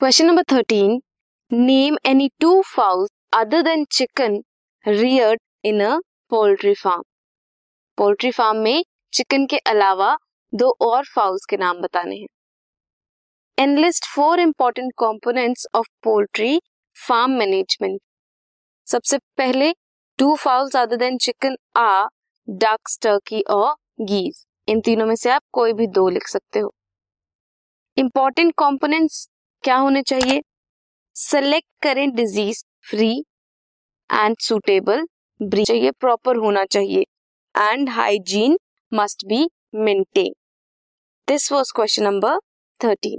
Question number 13. Name any two fowls other than chicken reared in a poultry farm. Poultry farm में chicken के अलावा दो और fowls के नाम बताने हैं enlist four important components of poultry farm management सबसे पहले two fowls other than chicken are ducks turkey और गीज इन तीनों में से आप कोई भी दो लिख सकते हो इंपॉर्टेंट कंपोनेंट्स क्या होने चाहिए? सेलेक्ट करें disease free and suitable breed चाहिए प्रॉपर होना चाहिए and hygiene must be maintain this was question number thirteen